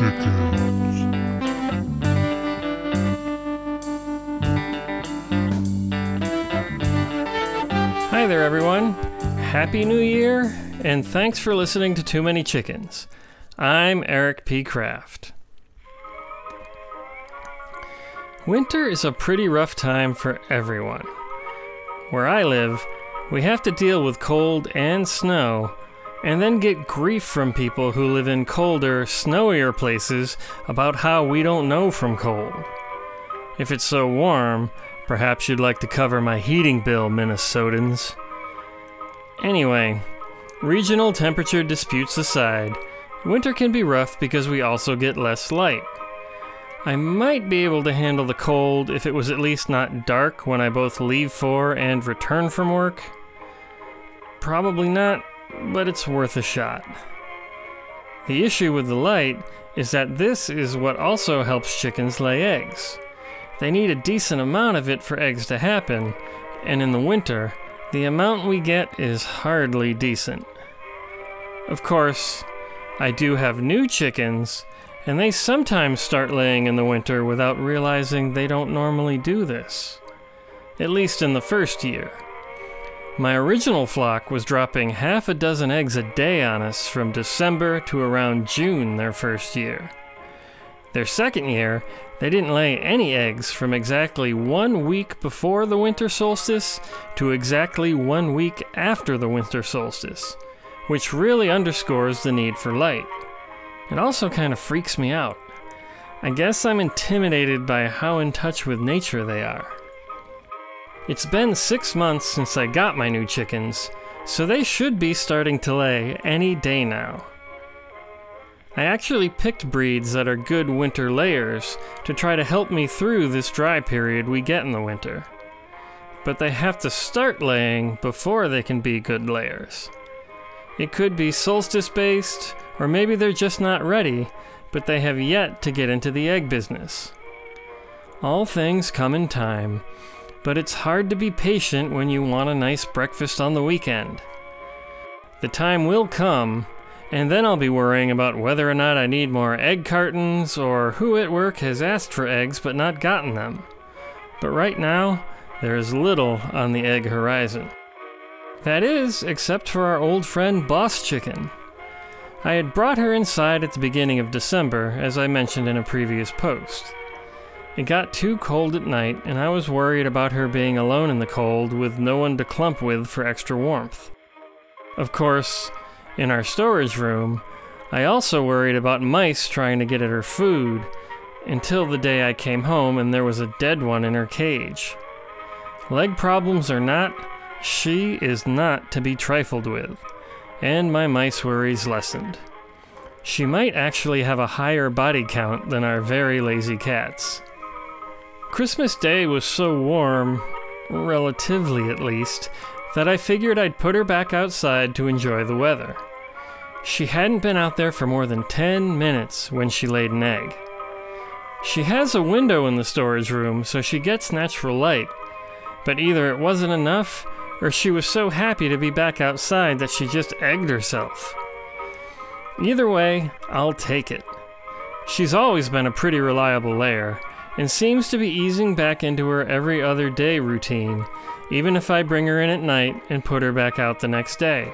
chickens. Hi there, everyone. Happy New Year, and thanks for listening to Too Many Chickens. I'm Eric P. Kraft. Winter is a pretty rough time for everyone. Where I live, we have to deal with cold and snow and then get grief from people who live in colder, snowier places about how we don't know from cold. If it's so warm, perhaps you'd like to cover my heating bill, Minnesotans. Anyway, regional temperature disputes aside, winter can be rough because we also get less light. I might be able to handle the cold if it was at least not dark when I both leave for and return from work. Probably not, but it's worth a shot. The issue with the light is that this is what also helps chickens lay eggs. They need a decent amount of it for eggs to happen, and in the winter, the amount we get is hardly decent. Of course, I do have new chickens, and they sometimes start laying in the winter without realizing they don't normally do this. At least in the first year. My original flock was dropping half a dozen eggs a day on us from December to around June their first year. Their second year, they didn't lay any eggs from exactly one week before the winter solstice to exactly one week after the winter solstice, which really underscores the need for light. It also kind of freaks me out. I guess I'm intimidated by how in touch with nature they are. It's been six months since I got my new chickens, so they should be starting to lay any day now. I actually picked breeds that are good winter layers to try to help me through this dry period we get in the winter. But they have to start laying before they can be good layers. It could be solstice based, or maybe they're just not ready, but they have yet to get into the egg business. All things come in time, but it's hard to be patient when you want a nice breakfast on the weekend. The time will come, and then I'll be worrying about whether or not I need more egg cartons or who at work has asked for eggs but not gotten them. But right now, there is little on the egg horizon. That is, except for our old friend Boss Chicken. I had brought her inside at the beginning of December, as I mentioned in a previous post. It got too cold at night, and I was worried about her being alone in the cold with no one to clump with for extra warmth. Of course, in our storage room, I also worried about mice trying to get at her food, until the day I came home and there was a dead one in her cage. Leg problems or not, she is not to be trifled with, and my mice worries lessened. She might actually have a higher body count than our very lazy cats. Christmas Day was so warm, relatively at least, that I figured I'd put her back outside to enjoy the weather. She hadn't been out there for more than 10 minutes when she laid an egg. She has a window in the storage room, so she gets natural light, but either it wasn't enough or she was so happy to be back outside that she just egged herself. Either way, I'll take it. She's always been a pretty reliable layer, and seems to be easing back into her every other day routine, even if I bring her in at night and put her back out the next day.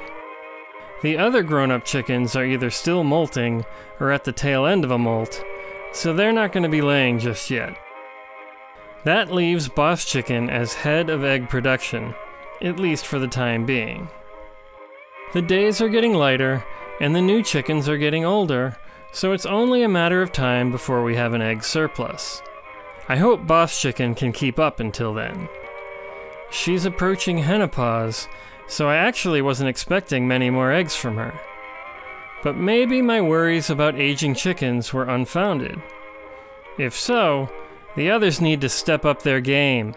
The other grown up chickens are either still molting or at the tail end of a molt, so they're not going to be laying just yet. That leaves Boss Chicken as head of egg production, at least for the time being. The days are getting lighter, and the new chickens are getting older, so it's only a matter of time before we have an egg surplus. I hope Boss Chicken can keep up until then. She's approaching henopause, so I actually wasn't expecting many more eggs from her. But maybe my worries about aging chickens were unfounded. If so, the others need to step up their game.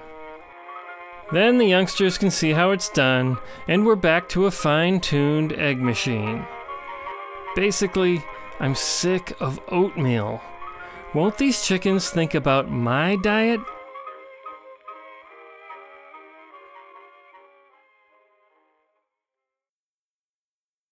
Then the youngsters can see how it's done, and we're back to a fine tuned egg machine. Basically, I'm sick of oatmeal. Won't these chickens think about my diet